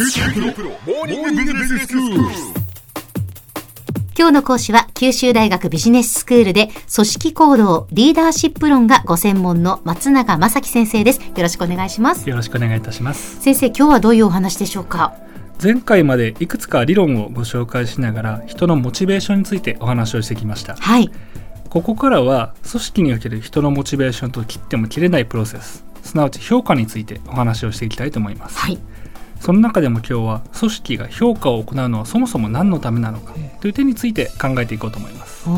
今日の講師は九州大学ビジネススクールで組織行動リーダーシップ論がご専門の松永正樹先生です。よろしくお願いします。よろしくお願いいたします。先生今日はどういうお話でしょうか？前回までいくつか理論をご紹介しながら人のモチベーションについてお話をしてきました。はい。ここからは組織における人のモチベーションと切っても切れないプロセスすなわち評価についてお話をしていきたいと思います、はいその中でも今日は組織が評価を行うのはそもそも何のためなのかという点について考えていこうと思います。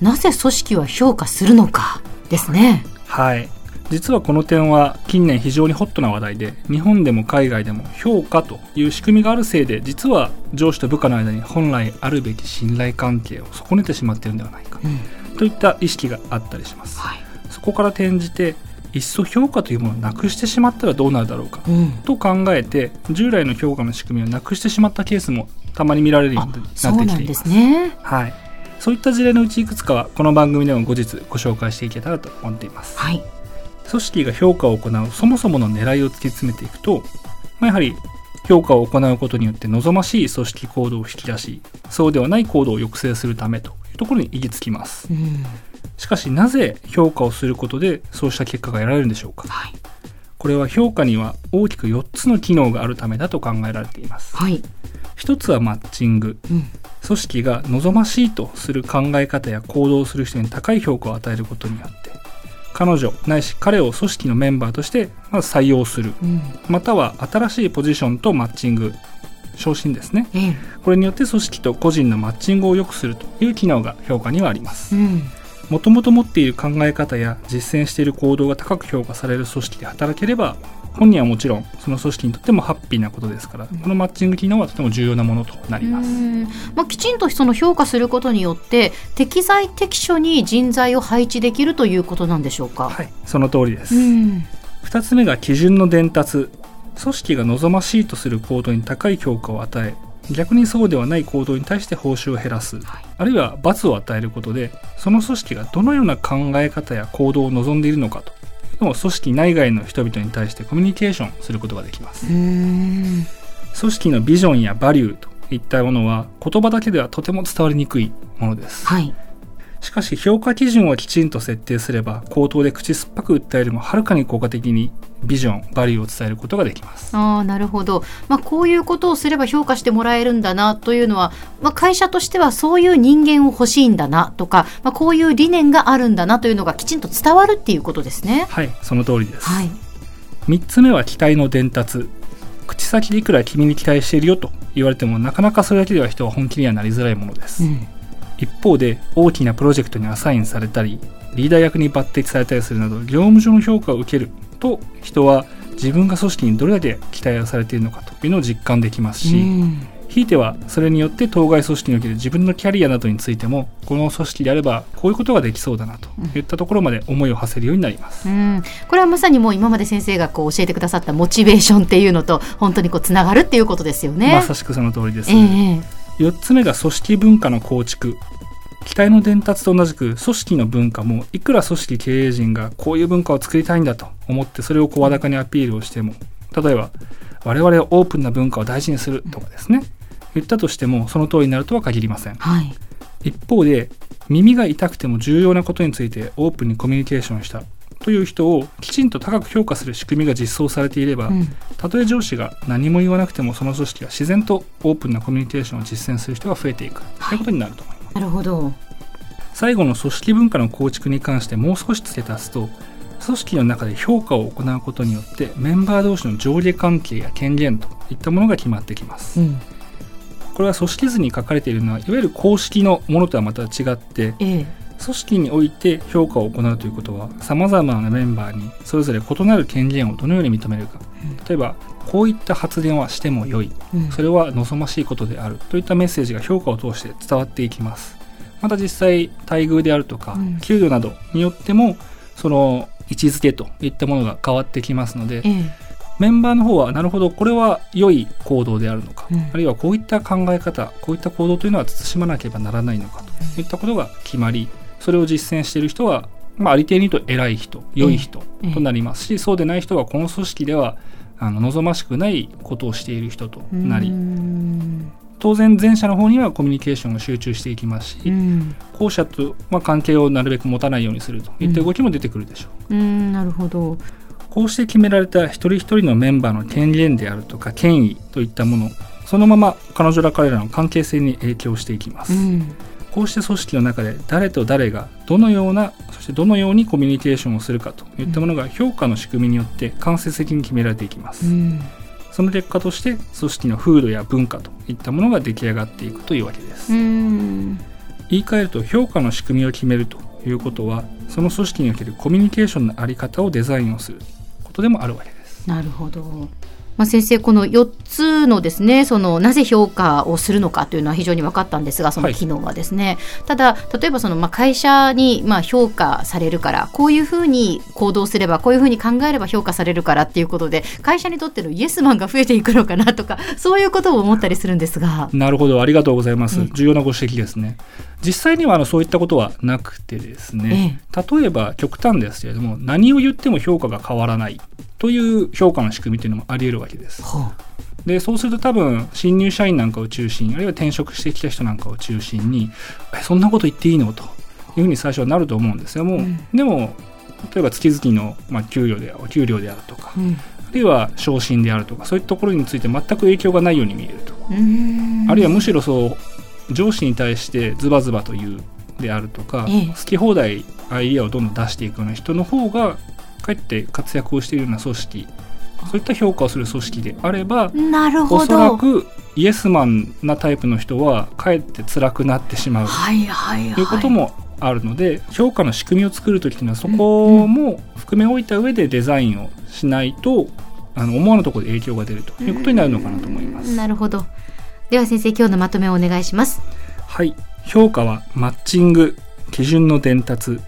なぜ組織は評価するのかですね。はい。実はこの点は近年非常にホットな話題で日本でも海外でも評価という仕組みがあるせいで実は上司と部下の間に本来あるべき信頼関係を損ねてしまっているのではないかうんといった意識があったりします。はい。そこから転じていっそ評価というものをなくしてしまったらどうなるだろうかうん。と考えて従来の評価の仕組みをなくしてしまったケースもたまに見られるようになってきています。なんですね。はい、そういった事例のうちいくつかはこの番組でも後日ご紹介していけたらと思っています。はい。組織が評価を行うそもそもの狙いを突き詰めていくと、まあ、やはり評価を行うことによって望ましい組織行動を引き出しそうではない行動を抑制するためというところに行き着きます。うんしかしなぜ評価をすることでそうした結果が得られるんでしょうか？はい。これは評価には大きく4つの機能があるためだと考えられています。はい。一つはマッチング。うん。組織が望ましいとする考え方や行動をする人に高い評価を与えることによって彼女ないし彼を組織のメンバーとしてまず採用する。うん。または新しいポジションとマッチング昇進ですね。ええ。これによって組織と個人のマッチングを良くするという機能が評価にはあります。うんもともと持っている考え方や実践している行動が高く評価される組織で働ければ本人はもちろんその組織にとってもハッピーなことですから、このマッチング機能はとても重要なものとなります、うん。まあ、きちんとその評価することによって適材適所に人材を配置できるということなんでしょうか？はいその通りです、うん。2つ目が基準の伝達。組織が望ましいとする行動に高い評価を与え逆にそうではない行動に対して報酬を減らす、はいあるいは罰を与えることでその組織がどのような考え方や行動を望んでいるのかと。いうのを組織内外の人々に対してコミュニケーションすることができます。うん組織のビジョンやバリューといったものは言葉だけではとても伝わりにくいものです。はいしかし評価基準をきちんと設定すれば口頭で口酸っぱく訴えるよりもはるかに効果的にビジョンバリューを伝えることができます。ああなるほど、まあ、こういうことをすれば評価してもらえるんだなというのは、まあ、会社としてはそういう人間を欲しいんだなとか、まあ、こういう理念があるんだなというのがきちんと伝わるっていうことですね。はいその通りです、はい、3つ目は期待の伝達。口先でいくら君に期待しているよと言われてもなかなかそれだけでは人は本気にはなりづらいものです、うん一方で大きなプロジェクトにアサインされたりリーダー役に抜擢されたりするなど業務上の評価を受けると人は自分が組織にどれだけ期待をされているのかというのを実感できますし、うん。ひいてはそれによって当該組織における自分のキャリアなどについてもこの組織であればこういうことができそうだなといったところまで思いを馳せるようになります、うん、これはまさにもう今まで先生がこう教えてくださったモチベーションっていうのと本当にこうつながるっていうことですよね。まさしくその通りです、ええ4つ目が組織文化の構築。期待の伝達と同じく組織の文化もいくら組織経営陣がこういう文化を作りたいんだと思ってそれを声高にアピールをしても例えば我々はオープンな文化を大事にするとかですね。言ったとしてもその通りになるとは限りません。はい、一方で耳が痛くても重要なことについてオープンにコミュニケーションしたという人をきちんと高く評価する仕組みが実装されていれば、うん。たとえ上司が何も言わなくてもその組織は自然とオープンなコミュニケーションを実践する人が増えていく。ということになると思います、なるほど。最後の組織文化の構築に関してもう少し付け足すと組織の中で評価を行うことによってメンバー同士の上下関係や権限といったものが決まってきます、うん、これは組織図に書かれているのはいわゆる公式のものとはまた違ってええ組織において評価を行うということはさまざまなメンバーにそれぞれ異なる権限をどのように認めるか。例えばこういった発言はしても良い。うん。それは望ましいことである。といったメッセージが評価を通して伝わっていきます。また実際待遇であるとかうん。給与などによってもその位置づけといったものが変わってきますのでええ。メンバーの方はなるほどこれは良い行動であるのか、うん。あるいはこういった考え方こういった行動というのは慎まなければならないのかといったことが決まりそれを実践している人は、まあ、ありていに言うと偉い人良い人ええとなりますし、そうでない人はこの組織ではあの望ましくないことをしている人となりうん。当然前者の方にはコミュニケーションが集中していきますし、うん。後者と、まあ、関係をなるべく持たないようにするといった動きも出てくるでしょう、うん。なるほど。こうして決められた一人一人のメンバーの権限であるとか権威といったものそのまま彼女ら彼らの関係性に影響していきます、うんこうして組織の中で誰と誰がどのようなそしてどのようにコミュニケーションをするかといったものが評価の仕組みによって間接的に決められていきます、うん。その結果として組織の風土や文化といったものが出来上がっていくというわけです、うん。言い換えると評価の仕組みを決めるということはその組織におけるコミュニケーションのあり方をデザインをすることでもあるわけです。なるほど。まあ、先生この4つのですねそのなぜ評価をするのかというのは非常に分かったんですがその機能はですね、ただ例えばそのまあ会社にまあ評価されるからこういうふうに行動すればこういうふうに考えれば評価されるからっていうことで会社にとってのイエスマンが増えていくのかなとかそういうことを思ったりするんですが。なるほど。ありがとうございます、うん重要なご指摘ですね実際にはあのそういったことはなくてですね、例えば極端ですけれども何を言っても評価が変わらないという評価の仕組みというのもあり得るわけです。ほでそうすると多分新入社員なんかを中心あるいは転職してきた人なんかを中心にえそんなこと言っていいのというふうに最初はなると思うんですよ。もう、うん。でも例えば月々の、まあ、給料でお給料であるとかううん。あるいは昇進であるとかそういったところについて全く影響がないように見えると、うん。あるいはむしろそう上司に対してズバズバと言うであるとか、ええ好き放題アイディアをどんどん出していくような人の方がかえって活躍をしているような組織そういった評価をする組織であればなるほおそらど。くイエスマンなタイプの人はかえって辛くなってしまうはいはいはい。ということもあるので評価の仕組みを作る時っていうのはそこも含め置いた上でデザインをしないとあの思わぬところで影響が出るということになるのかなと思います。なるほど。では先生今日のまとめをお願いします。はい。評価はマッチング基準の伝達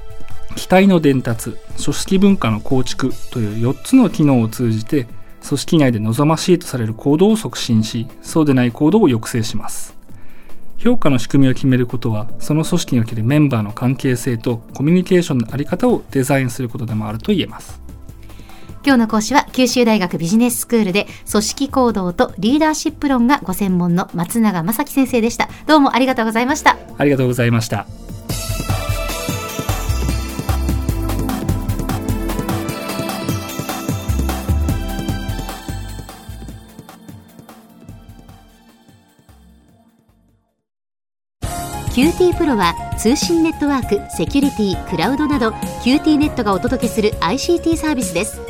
期待の伝達組織文化の構築という4つの機能を通じて組織内で望ましいとされる行動を促進しそうでない行動を抑制します。評価の仕組みを決めることはその組織におけるメンバーの関係性とコミュニケーションのあり方をデザインすることでもあると言えます。今日の講師は九州大学ビジネススクールで組織行動とリーダーシップ論がご専門の松永正樹先生でした。どうもありがとうございました。ありがとうございました。 QT PRO は通信ネットワーク、セキュリティ、クラウドなど QT ネットがお届けする ICT サービスです